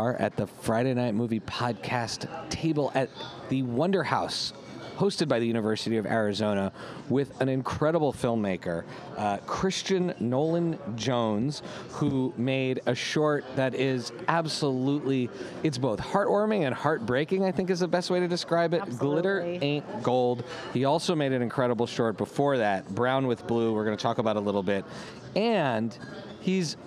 are at the Friday Night Movie Podcast table at the Wonder House, hosted by the University of Arizona, with an incredible filmmaker, uh, Christian Nolan Jones, who made a short that is absolutely, it's both heartwarming and heartbreaking, I think is the best way to describe it. Glitter Ain't Gold. He also made an incredible short before that, Brown with Blue, we're going to talk about a little bit. And he's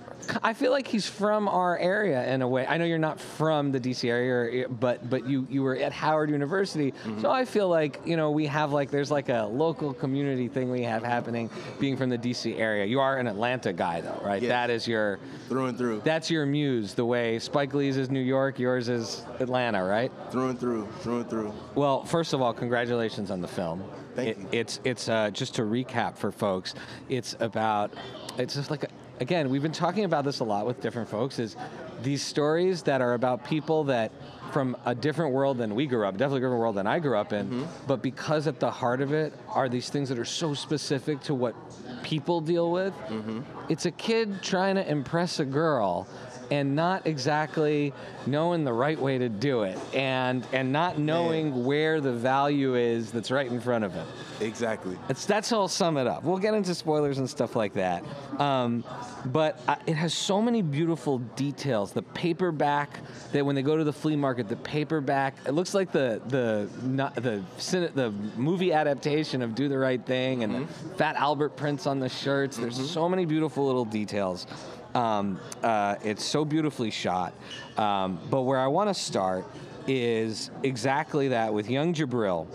I feel like he's from our area in a way. I know you're not from the DC area, but but you you were at Howard University, so I feel like you know we have like there's like a local community thing we have happening. Being from the DC area, you are an Atlanta guy though, right? Yes. That is your through and through, that's your muse. The way Spike Lee's is New York, yours is Atlanta, right? through and through, through and through. Well, first of all, congratulations on the film. Thank It- you. It's it's uh, just to recap for folks. It's about it's just like a, again we've been talking about this a lot with different folks. Is these stories that are about people that from a different world than we grew up, definitely a different world than I grew up in, Mm-hmm. but because at the heart of it are these things that are so specific to what people deal with. Mm-hmm. It's a kid trying to impress a girl and not exactly knowing the right way to do it and and not knowing where the value is that's right in front of him. Exactly. It's, that's how I'll sum it up. We'll get into spoilers and stuff like that. Um, but uh, it has so many beautiful details. The paperback that when they go to the flea market, the paperback it looks like the the not, the cine- the movie adaptation of Do the Right Thing and the Fat Albert prints on the shirts. There's so many beautiful little details. Um, uh, it's so beautifully shot. Um, but where I want to start is exactly that with young Jabril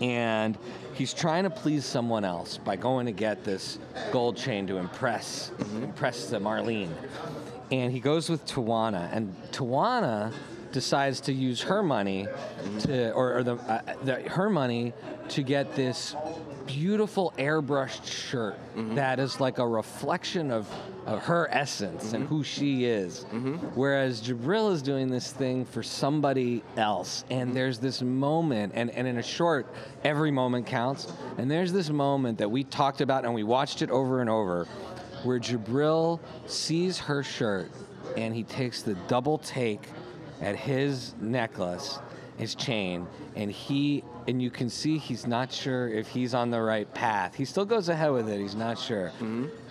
and he's trying to please someone else by going to get this gold chain to impress impress the Marlene. And he goes with Tawanda, and Tawanda decides to use her money to, or, or the, uh, the her money to get this beautiful airbrushed shirt mm-hmm. that is like a reflection of, of her essence and mm-hmm. who she is. Mm-hmm. Whereas Jabril is doing this thing for somebody else. And there's this moment, and, and in a short, every moment counts. And there's this moment that we talked about and we watched it over and over where Jabril sees her shirt and he takes the double take at his necklace, his chain, and he and you can see he's not sure if he's on the right path. He still goes ahead with it. He's not sure.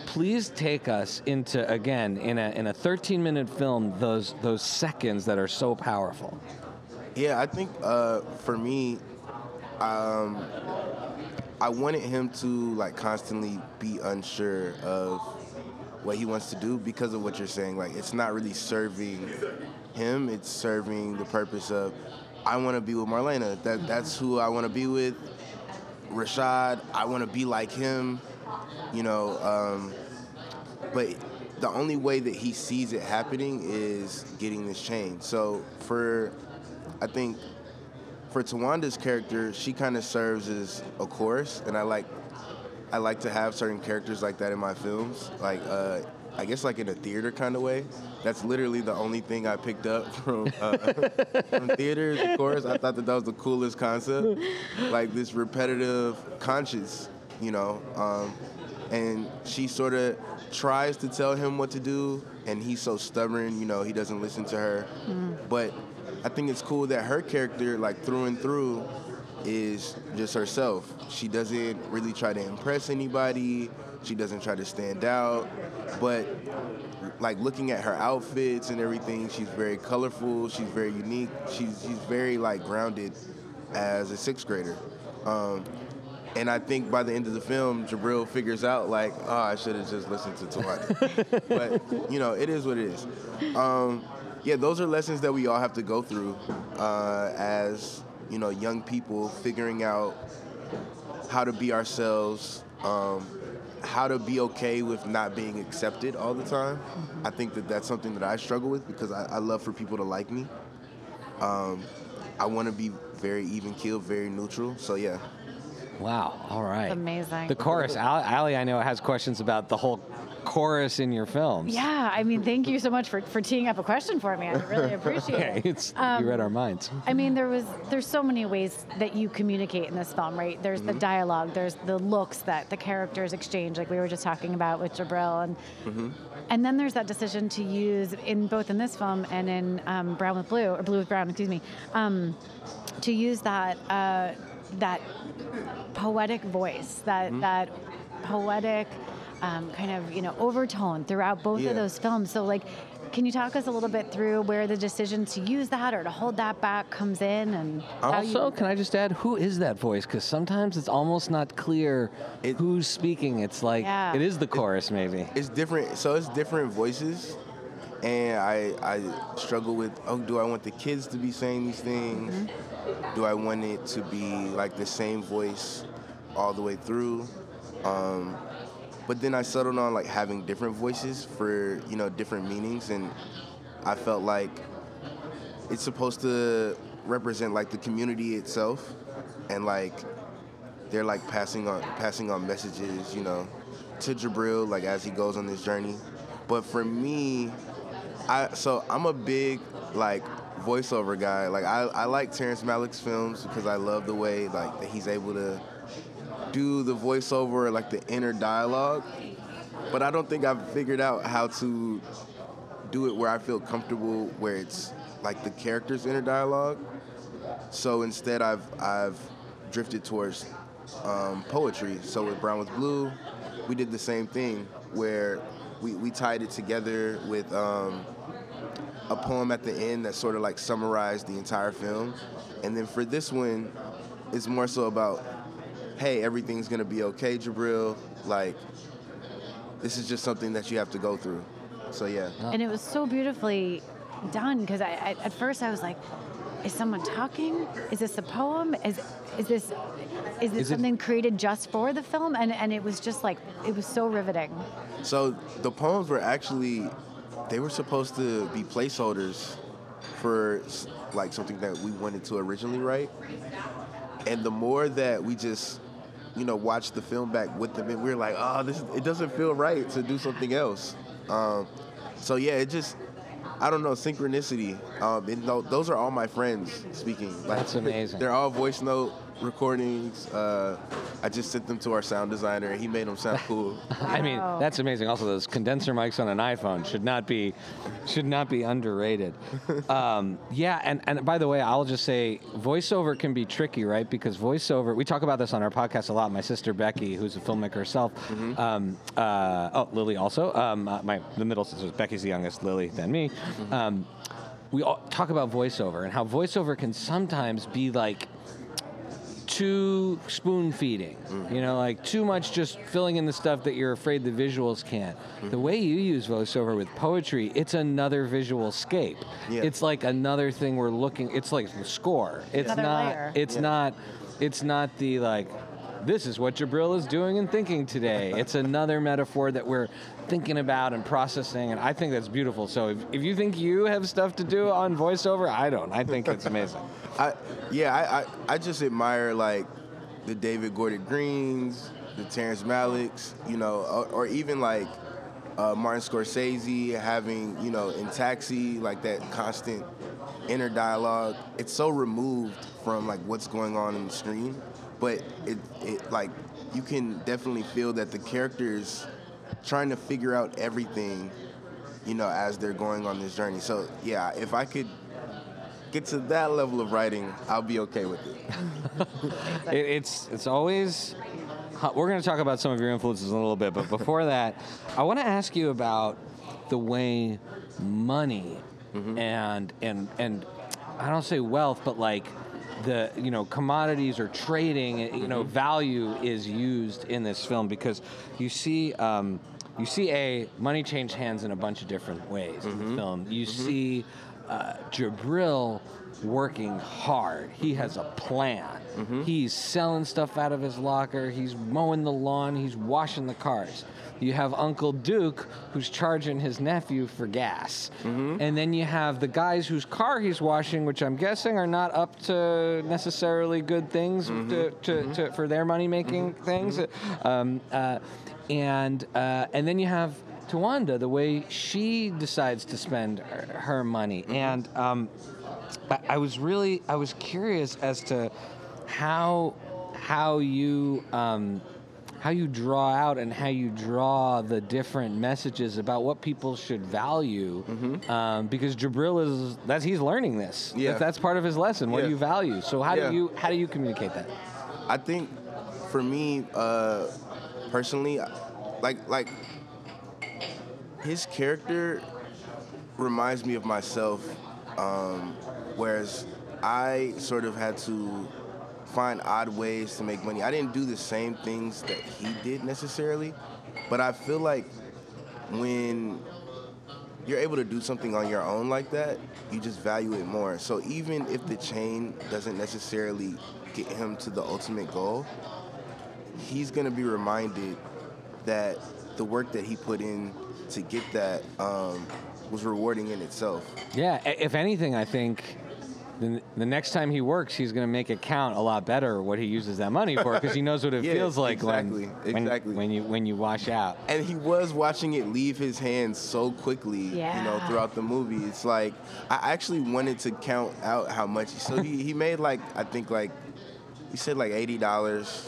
Please take us into again in a in a 13 minute film those those seconds that are so powerful. Yeah, I think uh, for me, um, I wanted him to like constantly be unsure of what he wants to do because of what you're saying. Like, it's not really serving him; it's serving the purpose of I want to be with Marlena. That that's who I want to be with. Rashad, I want to be like him. You know, um, but the only way that he sees it happening is getting this chain. So for, I think, for Tawanda's character, she kind of serves as a chorus, and I like, I like to have certain characters like that in my films. Like, uh, I guess like in a theater kind of way. That's literally the only thing I picked up from uh, from theaters. Of course, I thought that that was the coolest concept. Like this repetitive conscious, you know. Um, and she sort of tries to tell him what to do, and he's so stubborn. You know, he doesn't listen to her. But I think it's cool that her character, like through and through, is just herself. She doesn't really try to impress anybody. She doesn't try to stand out. But like looking at her outfits and everything, she's very colorful. She's very unique. She's she's very like grounded as a sixth grader. Um, and I think by the end of the film, Jabril figures out like, oh, I should have just listened to Tawanda. but you know, it is what it is. Um, yeah, those are lessons that we all have to go through uh, as you know young people, figuring out how to be ourselves, um, how to be okay with not being accepted all the time. I think that that's something that I struggle with because I, I love for people to like me. Um, I want to be very even keeled, very neutral. So yeah, Wow. All right. Amazing. The chorus. Al- Ali, I know, has questions about the whole chorus in your films. Yeah, I mean, thank you so much for, for teeing up a question for me. I really appreciate Yeah, it. it's Um, you read our minds. I mean, there was there's so many ways that you communicate in this film, right? There's the dialogue, there's the looks that the characters exchange, like we were just talking about with Jabril, and and then there's that decision to use in both in this film and in um, Brown with Blue or Blue with Brown, excuse me, um, to use that uh, that poetic voice, that that poetic um, kind of you know overtone throughout both Yeah. of those films. So like. Can you talk us a little bit through where the decision to use that or to hold that back comes in, and how you- Also, can I just add, who is that voice? Because sometimes it's almost not clear It- who's speaking. It's like Yeah. it is the chorus, maybe. it's different. So it's different voices, and I I struggle with oh, do I want the kids to be saying these things? Do I want it to be like the same voice all the way through? Um, but then I settled on like having different voices for you know different meanings, and I felt like it's supposed to represent like the community itself, and like they're like passing on passing on messages, you know, to Jabril like as he goes on this journey. But for me, I so I'm a big like voiceover guy. Like I, I like Terrence Malick's films because I love the way like that he's able to do the voiceover like the inner dialogue. But I don't think I've figured out how to do it where I feel comfortable where it's like the character's inner dialogue. So instead, I've I've drifted towards um, poetry. So with Brown with Blue, we did the same thing where we, we tied it together with um, a poem at the end that sort of like summarized the entire film. And then for this one, it's more so about, hey, everything's gonna be okay, Jabril. Like, this is just something that you have to go through. So yeah. and it was so beautifully done because I, I at first I was like, is someone talking? Is this a poem? Is is this is this Is it- something created just for the film? And and it was just like it was so riveting. So the poems were actually they were supposed to be placeholders for like something that we wanted to originally write. And the more that we just you know watched the film back with them and we were like, "Oh, this it doesn't feel right to do something else." Um, so yeah, it just I don't know synchronicity. Um, and tho- those are all my friends speaking. Like, That's amazing. They're all voice note recordings. Uh, I just sent them to our sound designer, and he made them sound cool. I mean, that's amazing. Also, those condenser mics on an iPhone should not be should not be underrated. um, yeah, and, and by the way, I'll just say voiceover can be tricky, right? Because voiceover, we talk about this on our podcast a lot. My sister Becky, who's a filmmaker herself, um, uh, oh Lily also. Um, uh, my the middle sister, Becky's the youngest, Lily then me. Um, we all talk about voiceover and how voiceover can sometimes be like too spoon feeding. You know, like too much just filling in the stuff that you're afraid the visuals can't. The way you use voiceover with poetry, it's another visual scape. Yeah. It's like another thing we're looking. It's like the score. It's Another not. layer. It's Yeah. not. It's not the like. This is what Jabril is doing and thinking today. It's another metaphor that we're thinking about and processing, and I think that's beautiful. So if, if you think you have stuff to do on voiceover, I don't. I think it's amazing. I yeah, I, I, I just admire like the David Gordon Greens, the Terrence Malicks, you know, or, or even like uh, Martin Scorsese having, you know, in Taxi, like that constant inner dialogue. It's so removed from like what's going on in the screen, but it, it like you can definitely feel that the characters trying to figure out everything, you know, as they're going on this journey. So yeah, if I could get to that level of writing, I'll be okay with it. It, it's it's always. We're going to talk about some of your influences in a little bit, but before that, I want to ask you about the way money mm-hmm. and and and I don't say wealth, but like the you know commodities or trading, you know mm-hmm. value is used in this film because you see. Um, you see a money change hands in a bunch of different ways in the mm-hmm. film. You mm-hmm. see uh, Jabril working hard. He has a plan. He's selling stuff out of his locker. He's mowing the lawn. He's washing the cars. You have Uncle Duke who's charging his nephew for gas. And then you have the guys whose car he's washing, which I'm guessing are not up to necessarily good things to, to, to, for their money making things. Um, uh, and uh, and then you have Tawanda the way she decides to spend her, her money, and um, I, I was really I was curious as to how how you. Um, how you draw out and how you draw the different messages about what people should value, um, because Jabril is that's he's learning this. Yeah. That- that's part of his lesson. What do you value? So how Yeah. do you how do you communicate that? I think for me, uh, personally, like like his character reminds me of myself, um, whereas I sort of had to find odd ways to make money. I didn't do the same things that he did necessarily, but I feel like when you're able to do something on your own like that, you just value it more. So even if the chain doesn't necessarily get him to the ultimate goal, he's gonna be reminded that the work that he put in to get that um, was rewarding in itself. Yeah, if anything, I think the, the next time he works, he's going to make it count a lot better what he uses that money for because he knows what it Yeah, feels like exactly, when, when exactly. when you when you wash out. And he was watching it leave his hands so quickly, you know, throughout the movie. It's like I actually wanted to count out how much. So he, he made like I think like he said like eighty dollars,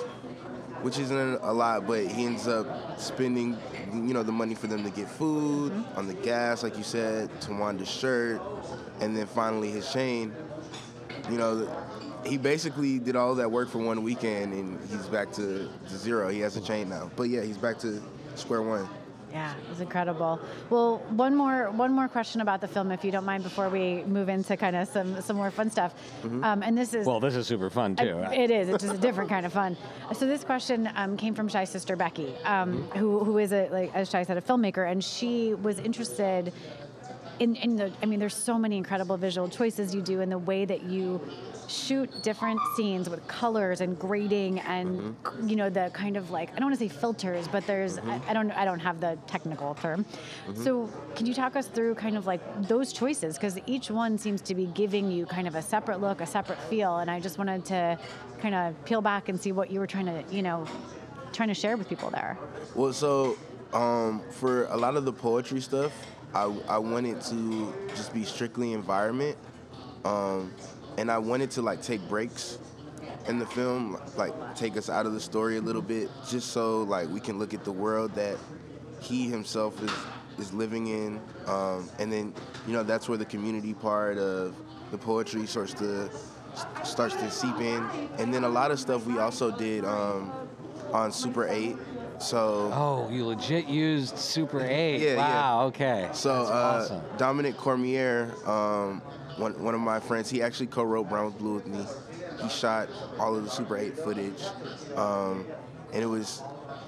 which isn't a lot, but he ends up spending you know the money for them to get food, mm-hmm. on the gas, like you said, Tawanda's shirt, and then finally his chain. You know, he basically did all that work for one weekend, and he's back to, to zero. He has a chain now, but yeah, he's back to square one. Yeah, it was incredible. Well, one more one more question about the film, if you don't mind, before we move into kind of some some more fun stuff. Um, and this is Well, this is super fun too. Uh, It is. It's just a different kind of fun. So this question um, came from Shy's sister Becky, um, who who is a like as Shy said a filmmaker, and she was interested in in the. I mean, there's so many incredible visual choices you do in the way that you shoot different scenes with colors and grading and mm-hmm. you know the kind of like I don't want to say filters, but there's I, mm-hmm. I don't I don't have the technical term. Mm-hmm. So can you talk us through kind of like those choices because each one seems to be giving you kind of a separate look, a separate feel, and I just wanted to kind of peel back and see what you were trying to you know trying to share with people there. Well, so um, for a lot of the poetry stuff, I, I wanted to just be strictly environment, um, and I wanted to like take breaks in the film, like take us out of the story a little bit, just so like we can look at the world that he himself is is living in, um, and then you know that's where the community part of the poetry starts to starts to seep in, and then a lot of stuff we also did um, on Super Eight. So oh, you legit used Super 8. Yeah, yeah. wow, okay. So uh, awesome. Dominic Cormier, um, one, one of my friends, he actually co-wrote Brown with Blue with me. He shot all of the Super 8 footage, um, and it was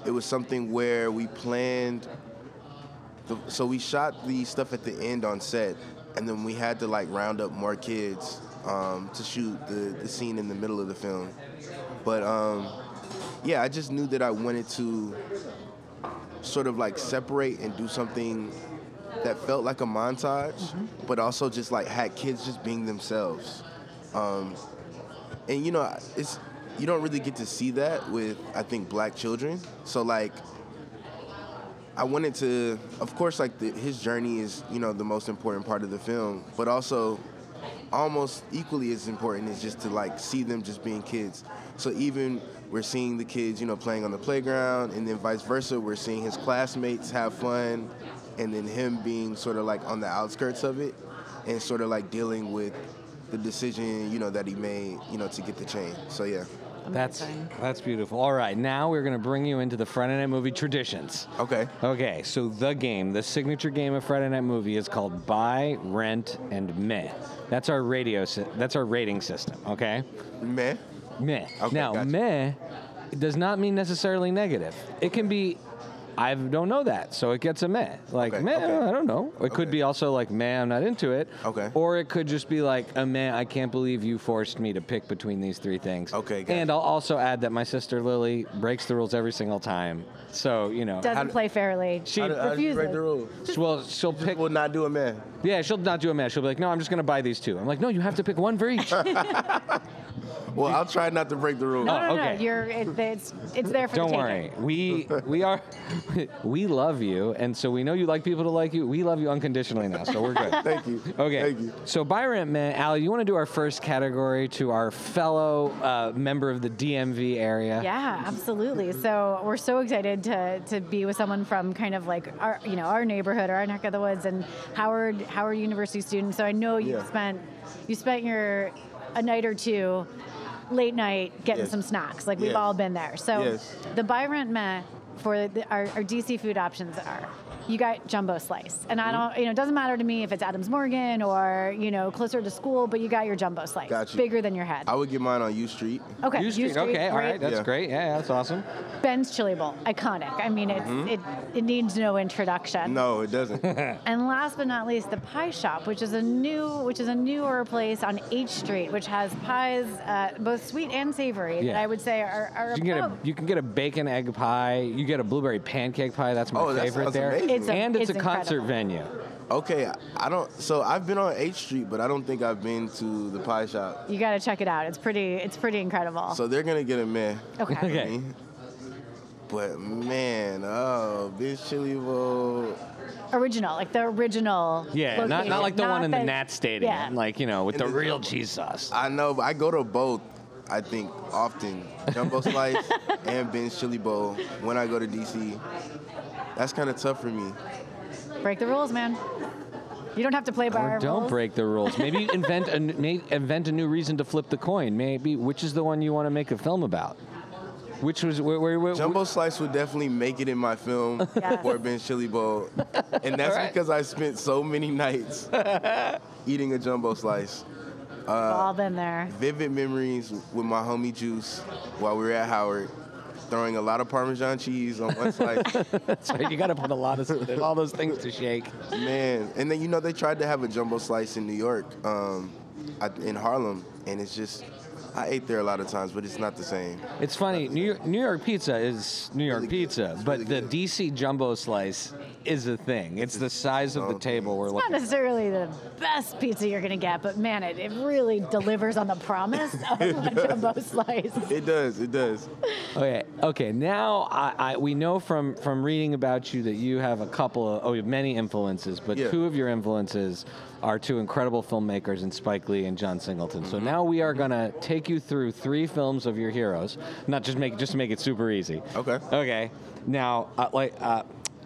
it was something where we planned. The, so we shot the stuff at the end on set, and then we had to like round up more kids um, to shoot the, the scene in the middle of the film. But um, yeah, I just knew that I wanted to sort of like separate and do something that felt like a montage, but also just like had kids just being themselves. Um, and you know, it's you don't really get to see that with I think black children. So like, I wanted to, of course, like the, his journey is you know the most important part of the film, but also almost equally as important is just to like see them just being kids. So even we're seeing the kids, you know, playing on the playground, and then vice versa, we're seeing his classmates have fun, and then him being sort of like on the outskirts of it, and sort of like dealing with the decision, you know, that he made, you know, to get the chain. So yeah. That's that's beautiful. All right, now we're going to bring you into the Friday Night Movie traditions. Okay. Okay, so the game, the signature game of Friday Night Movie is called Buy, Rent, and Meh. That's our radio. sy- That's our rating system. Okay, Man. Meh. Okay, now, gotcha. meh does not mean necessarily negative. It can be. I don't know that, so it gets a meh. Like Okay, meh, okay. I don't know. It could be also like meh, I'm not into it. Okay. Or it could just be like a meh, I can't believe you forced me to pick between these three things. Okay, gotcha. And I'll also add that my sister Lily breaks the rules every single time. So you know, Doesn't play fairly. She- How do- how do you break refuses. the rules? well, she'll pick. Will not do a man. Yeah, she'll not do a match. She'll be like, no, I'm just going to buy these two. I'm like, no, you have to pick one for each. Well, I'll try not to break the rules. No, no, no. okay. You're it, it's it's there for Don't the worry. We we are we love you, and so we know you like people to like you. We love you unconditionally now, so we're good. Thank you. Okay. Thank you. So Byron, man, Ali, you want to do our first category to our fellow uh, member of the DMV area? Yeah, absolutely. So we're so excited to, to be with someone from kind of like our you know our neighborhood or our neck of the woods and Howard Howard University student. So I know you Yeah. spent you spent your a night or two late night getting Yes. some snacks. Like we've Yes. all been there. So Yes. the buy rent met for the, our, our DC food options are you got jumbo slice. And Mm-hmm. I don't you know, it doesn't matter to me if it's Adams Morgan or, you know, closer to school, but you got your jumbo slice. Got you. Bigger than your head. I would get mine on U Street. Okay, U U Street. Street, Okay, all right, that's Yeah. great. Yeah, that's awesome. Ben's Chili Bowl, iconic. I mean, it's, Mm-hmm. it, it needs no introduction. No, it doesn't. And last but not least, the Pie Shop, which is a new, which is a newer place on H Street, which has pies, uh, both sweet and savory, that I would say are, are You can get a you can get a bacon egg pie. You get a blueberry pancake pie. That's my Oh, that favorite sounds there. amazing. It's mm-hmm. a- and it's, it's a concert venue. okay, I don't. So I've been on H Street, but I don't think I've been to the pie shop. You got to check it out. It's pretty, it's pretty incredible. So they're gonna get a meh. okay. Okay. But man, oh, bitch chili bowl. Original, like the original. Yeah, not, location, not like the one in the that- Nat Stadium, Yeah. like you know, with the the- real cheese sauce. I know, but I go to both. I think often jumbo slice and Ben's chili bowl when I go to DC. That's kind of tough for me. Break the rules, man. You don't have to play by Or our don't rules. break the rules. Maybe invent a n- may, invent a new reason to flip the coin. Maybe which is the one you want to make a film about? Which was where, where, where Jumbo slice would definitely make it in my film Yes. for Ben's chili bowl, and that's Alright. because I spent so many nights eating a jumbo slice. We've all uh, been there. Vivid memories with my homie Juice while we were at Howard, throwing a lot of Parmesan cheese on one slice. Sorry, you got to put a lot of all those things to shake. Man, and then you know they tried to have a jumbo slice in New York, um, in Harlem, and it's just I ate there a lot of times, but it's not the same. It's funny. New York, New York pizza is New York Really pizza, but really the good. DC jumbo slice is a thing. It's the size of the table we're looking. Not looking. necessarily the best pizza you're gonna get, but man, it, it really delivers on the promise of a jumbo slice. It does, it does. Okay, okay. Now I, I we know from from reading about you that you have a couple of oh, you have many influences, but Yeah. two of your influences are two incredible filmmakers in Spike Lee and John Singleton. Mm-hmm. So now we are gonna take you through three films of your heroes, not just make just to make it super easy. Okay. Okay. Now, uh, like. Uh,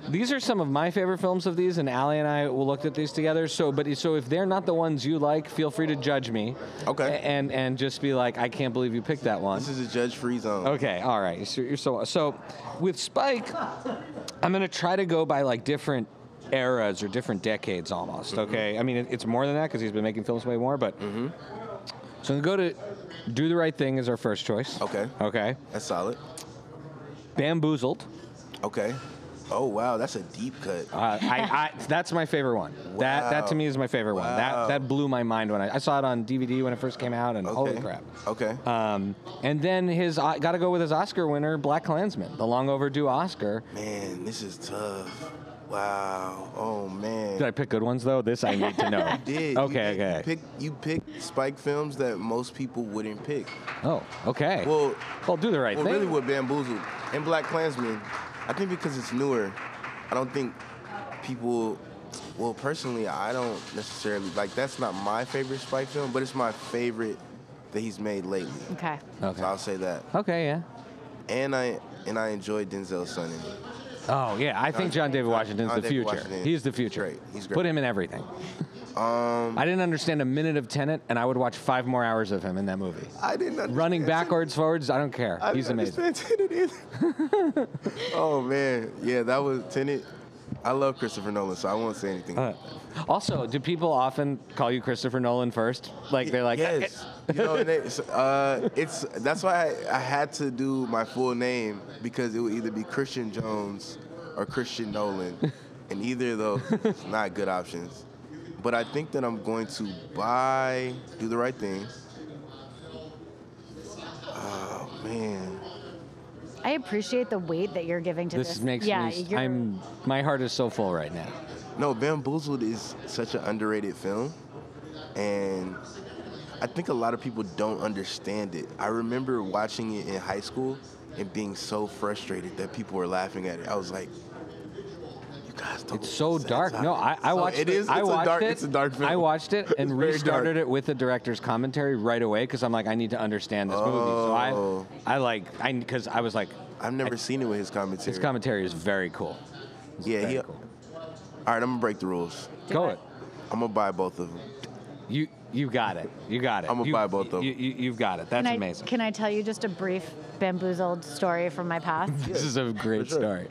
these are some of my favorite films of these, and Ali and I will looked at these together. So, but so if they're not the ones you like, feel free to judge me. Okay. And and just be like, I can't believe you picked that one. This is a judge-free zone. Okay, all right. So you're so so with Spike, I'm gonna try to go by like different eras or different decades almost. Mm-hmm. Okay, I mean it, it's more than that because he's been making films way more. But so I'm gonna go to Do the Right Thing is our first choice. Okay. Okay. That's solid. Bamboozled. Okay. Oh wow, that's a deep cut. Uh, I, I that's my favorite one. That that to me is my favorite one. That that blew my mind when I, I saw it on DVD when it first came out, and Okay. holy crap. Okay. Um, and then his I got to go with his Oscar winner, BlacKkKlansman, the long overdue Oscar. Man, this is tough. Wow. Oh man. Did I pick good ones though? This I need to know. did. Okay, you did. okay. You pick, you pick Spike films that most people wouldn't pick. oh, okay. Well, well, do the right thing. well, thing. really, with Bamboozled and BlacKkKlansman, I think because it's newer, I don't think people. Well, personally, I don't necessarily like. That's not my favorite Spike film, but it's my favorite that he's made lately. Okay. Okay. So I'll say that. okay, yeah. And I and I enjoyed Denzel's son in it. Oh, yeah. I think John David Washington's John the David future. Washington He's the future. great. He's great. Put him in everything. Um, I didn't understand a minute of Tenet, and I would watch five more hours of him in that movie. I didn't understand Running Tenet. backwards, forwards, I don't care. I He's didn't amazing. understand Tenet either. oh man, yeah, that was Tenet. I love Christopher Nolan, so I won't say anything. Uh, also, do people often call you Christopher Nolan first? Like they're like, yes, you know, it's, uh, it's that's why I, I had to do my full name because it would either be Christian Jones or Christian Nolan, and either of those is not good options. But I think that I'm going to buy Do the Right Thing. Oh man, I appreciate the weight that you're giving to this. this makes yeah, me. I'm. My heart is so full right now. no, Bamboozled is such an underrated film, and I think a lot of people don't understand it. I remember watching it in high school and being so frustrated that people were laughing at it. I was like, you guys don't. It's so dark. No, I, I So watched it. Is. I it's watched a dark. it. It's a dark film. I watched it and restarted dark. it with the director's commentary right away because I'm like, I need to understand this movie. So Oh. I, I like, I because I was like, I've never seen it with his commentary. his commentary is very cool. It's Yeah, very he. cool. All right, I'm gonna break the rules. Go it. it. I'm gonna buy both of them. You you got it. You got it. I'ma You- buy both of them. You, you, you've got it. That's Can I, amazing. Can I tell you just a brief bamboozled story from my past? this is a great sure. story.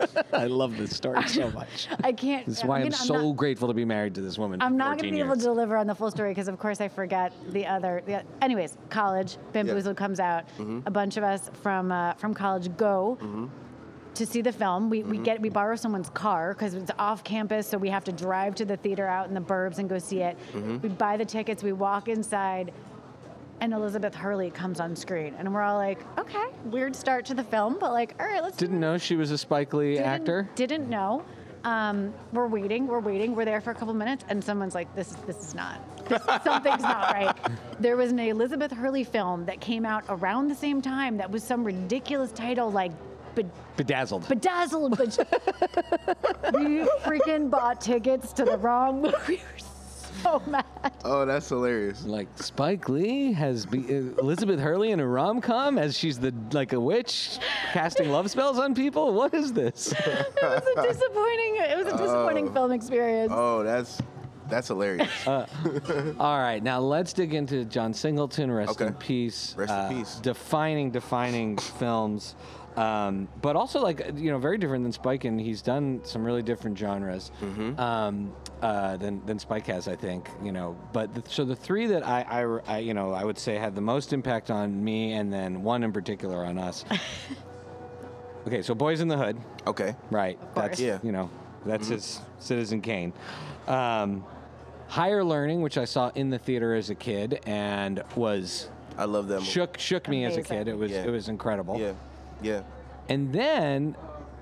I love this story so much. I can't. This is why I I'm mean, so not- grateful to be married to this woman. I'm not going to 14 be able to deliver on the full story because, of course, I forget the other. The, anyways, college Bamboozled comes out. Mm-hmm. A bunch of us from uh, from college go to see the film. We, Mm-hmm. we get we borrow someone's car because it's off campus, so we have to drive to the theater out in the burbs and go see it. Mm-hmm. We buy the tickets. We walk inside. And Elizabeth Hurley comes on screen, and we're all like, "Okay, weird start to the film, but like, all right, let's." Didn't know she was a Spike Lee didn't, actor. Didn't know. Um, we're waiting. We're waiting. We're there for a couple minutes, and someone's like, "This is this is not. This, something's not right." There was an Elizabeth Hurley film that came out around the same time that was some ridiculous title like. Be- Bedazzled. bedazzled, but we freaking bought tickets to the wrong movie. We were so mad. Oh, that's hilarious. Like Spike Lee has be, uh, Elizabeth Hurley in a rom com as she's the like a witch casting love spells on people. What is this? It was a disappointing. It was a disappointing film experience. Oh, that's that's hilarious. All right, now let's dig into John Singleton. Rest in peace. Rest in Uh, peace. Defining, defining films, um, but also like you know very different than Spike, and he's done some really different genres Mm-hmm. um, uh, than than Spike has, I think. You know, but the, so the three that I, I, I you know I would say had the most impact on me, and then one in particular on us. okay, so Boyz n the Hood. okay. Right. That's Yeah. you know, that's Mm-hmm. his Citizen Kane. Um, Higher Learning, which I saw in the theater as a kid and was I love that movie. shook shook me as a kid. It was Yeah. it was incredible. Yeah, yeah. And then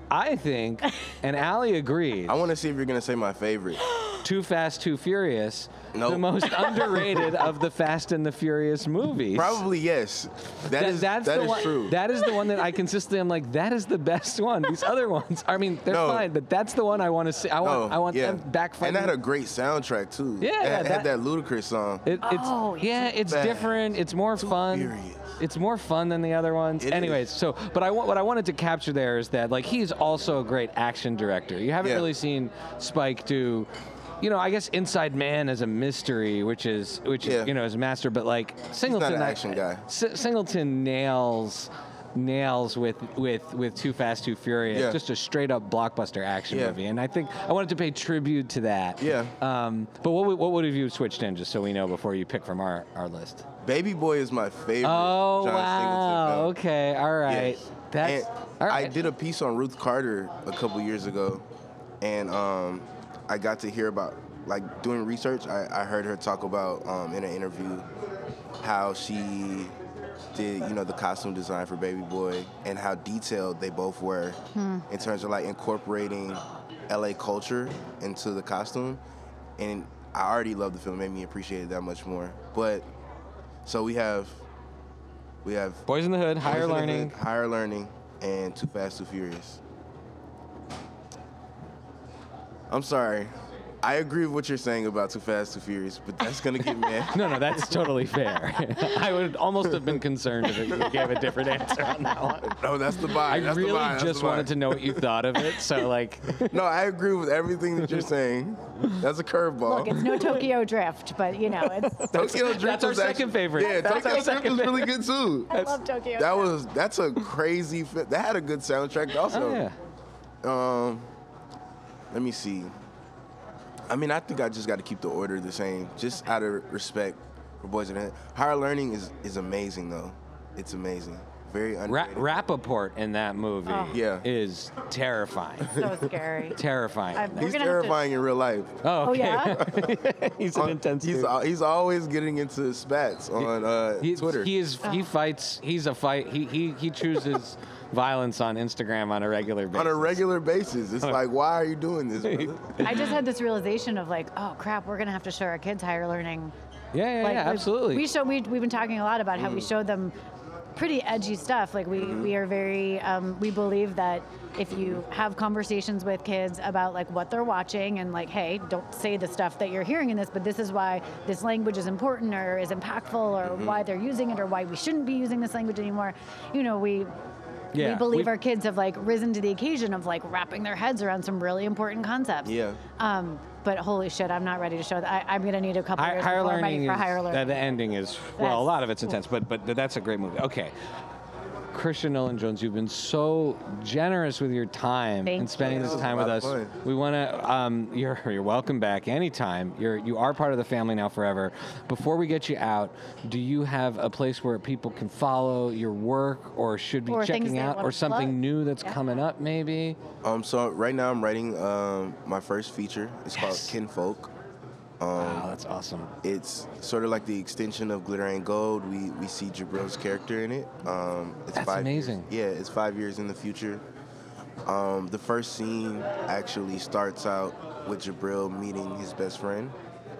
I think, and Allie agreed, I want to see if you're gonna say my favorite. Too Fast, Too Furious, the most underrated of the Fast and the Furious movies. Probably yes. That- that is that's that the is one, true. That is the one that I consistently am like, that is the best one. These other ones, I mean, they're No. fine, but that's the one I want to see. I want, No, I want yeah. them back And that had a great soundtrack too. Yeah, it had, that- had that Ludacris song. It, it's Oh, yeah, it's bad. different. It's more fun. furious. It's more fun than the other ones. It Anyways, is. so but I what I wanted to capture there is that like he's also a great action director. You haven't Yeah. really seen Spike do. You know, I guess Inside Man is a mystery, which is which Yeah. is you know his master, but like Singleton, an I- guy. S- Singleton nails nails with with with Too Fast Too Furious, Yeah. just a straight up blockbuster action Yeah. movie, and I think I wanted to pay tribute to that. Yeah. Um, but what would, what would have you switched in, just so we know before you pick from our, our list? Baby Boy is my favorite. Oh John wow! Okay, all right. Yes. That's all right. I did a piece on Ruth Carter a couple years ago, and um, I got to hear about like doing research. I, I heard her talk about um, in an interview how she did you know the costume design for Baby Boy and how detailed they both were in terms of like incorporating LA culture into the costume. And I already loved the film, it made me appreciate it that much more. But so we have we have Boyz n the Hood, Higher Boys in Learning. Hood, higher learning, and Too Fast, Too Furious. I'm sorry. I agree with what you're saying about Too Fast, Too Furious, but that's gonna get me. No, no, that's totally fair. I would almost have been concerned if you gave a different answer on that one. no, that's the vibe. I that's really the vibe, that's just the wanted to know what you thought of it. So, like, No, I agree with everything that you're saying. That's a curveball. Look, it's no Tokyo Drift, but you know, it's. Tokyo Drift that's our was second actually- favorite. Yeah, That's Tokyo Drift second was really good too. I love Tokyo. That Drift. was that's a crazy. Fi- that had a good soundtrack also. oh yeah. Um, let me see. I mean, I think I just got to keep the order the same, just out of respect for Boyz n the Hood. Higher Learning is is amazing though. It's amazing. Very Ra- underrated. Rapaport in that movie Oh. Yeah. is terrifying. so scary. terrifying. I'm- He's We're gonna terrifying in real life. oh, Oh yeah. he's an intense he's dude. al- he's always getting into spats on uh, He, Twitter. he is. He fights. He's a fight. He he he chooses violence on Instagram on a regular basis. on a regular basis. It's like, why are you doing this? brother? I just had this realization of like, oh crap, we're gonna have to show our kids higher learning Yeah, yeah, yeah, absolutely. We show we we've been talking a lot about how we Mm. show them pretty edgy stuff. Like we Mm-hmm. we are very um, we believe that if you have conversations with kids about like what they're watching and like hey don't say the stuff that you're hearing in this but this is why this language is important or is impactful or Mm-hmm. why they're using it or why we shouldn't be using this language anymore you know we Yeah, we believe we- our kids have like risen to the occasion of like wrapping their heads around some really important concepts. Yeah. um, but holy shit i'm not ready to show that I, i'm gonna need a couple Hi- years higher before I'm ready for is higher learning. the ending is well a lot of it's intense but but that's a great movie. Okay Christian Nolan Jones, you've been so generous with your time Thank and spending you. this time with us. of fun. We want to. Um, you're you're welcome back anytime. You're you are part of the family now forever. Before we get you out, do you have a place where people can follow your work, or should be Or checking out, or something plug? new that's Yeah. coming up, maybe? Um, so right now I'm writing um, my first feature. It's called Yes. Kinfolk. wow, that's awesome. It's sort of like the extension of Glitter Ain't Gold. We we see Jabril's character in it. Um, it's That's five amazing. Years, yeah, it's five years in the future. Um, the first scene actually starts out with Jabril meeting his best friend,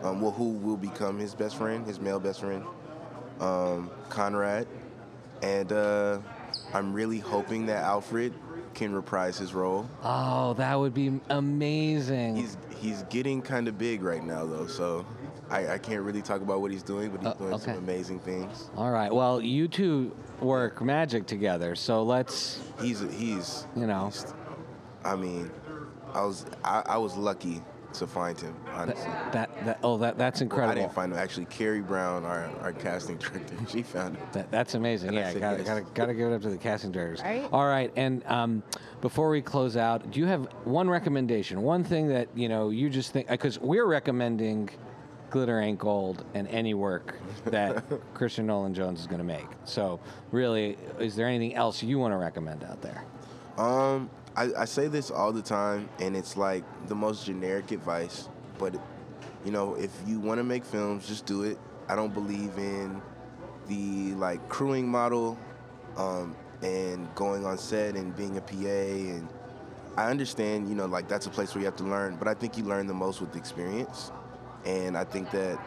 um, well, who will become his best friend, his male best friend, um, Conrad. And uh, I'm really hoping that Alfred can reprise his role. Oh, that would be amazing. He's he's getting kind of big right now, though, so I, I can't really talk about what he's doing, but he's Uh, doing okay. some amazing things. All right. Well, you two work magic together, so let's. He's he's You know. he's- I mean, I was I, I was lucky to find him. Honestly, That that oh that that's Well, incredible. I didn't find him. Actually, Carrie Brown, our, our casting director, she found him. That, that's amazing. And I Yeah, said gotta, yes. gotta, gotta give it up to the casting directors. Right. All right, and um, before we close out, do you have one recommendation? One thing that you know you just think because we're recommending Glitter Ain't Gold and any work that Christian Nolan Jones is going to make. So really, is there anything else you want to recommend out there? Um, I, I say this all the time, and it's like the most generic advice. But you know, if you want to make films, just do it. I don't believe in the like crewing model, um, and going on set and being a PA. And I understand, you know, like that's a place where you have to learn. But I think you learn the most with experience. And I think that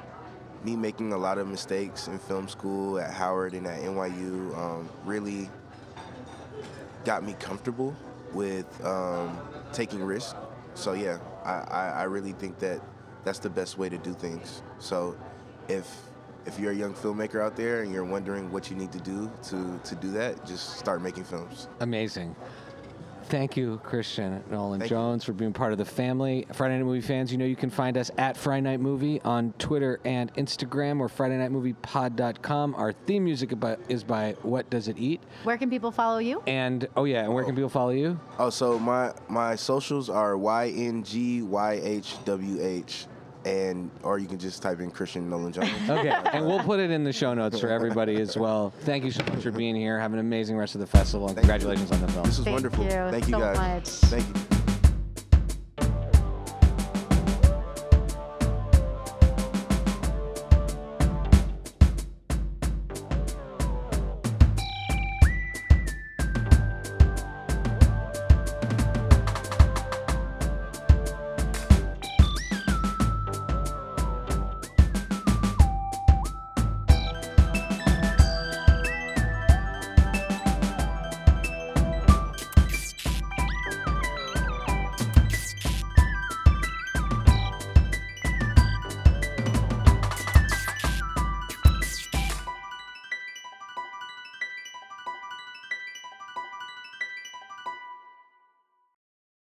me making a lot of mistakes in film school at Howard and at NYU um, really got me comfortable with um, taking risks. So yeah, I, I, I really think that that's the best way to do things. So if if you're a young filmmaker out there and you're wondering what you need to do to, to do that, just start making films. Amazing. Thank you, Christian Nolan Thank you. Jones, for being part of the family. Friday Night Movie fans, you know you can find us at Friday Night Movie on Twitter and Instagram or Friday Night Movie Pod.com. Our theme music is by What Does It Eat? where can people follow you And, oh yeah, and where can oh. people follow you? Oh, so my my socials are Y N G Y H W H, and or you can just type in Christian Nolan Jones. Okay, and we'll put it in the show notes for everybody as well. Thank you so much for being here. Have an amazing rest of the festival, and Thank you. congratulations on the film. This was Thank wonderful. you Thank you so guys. much. Thank you.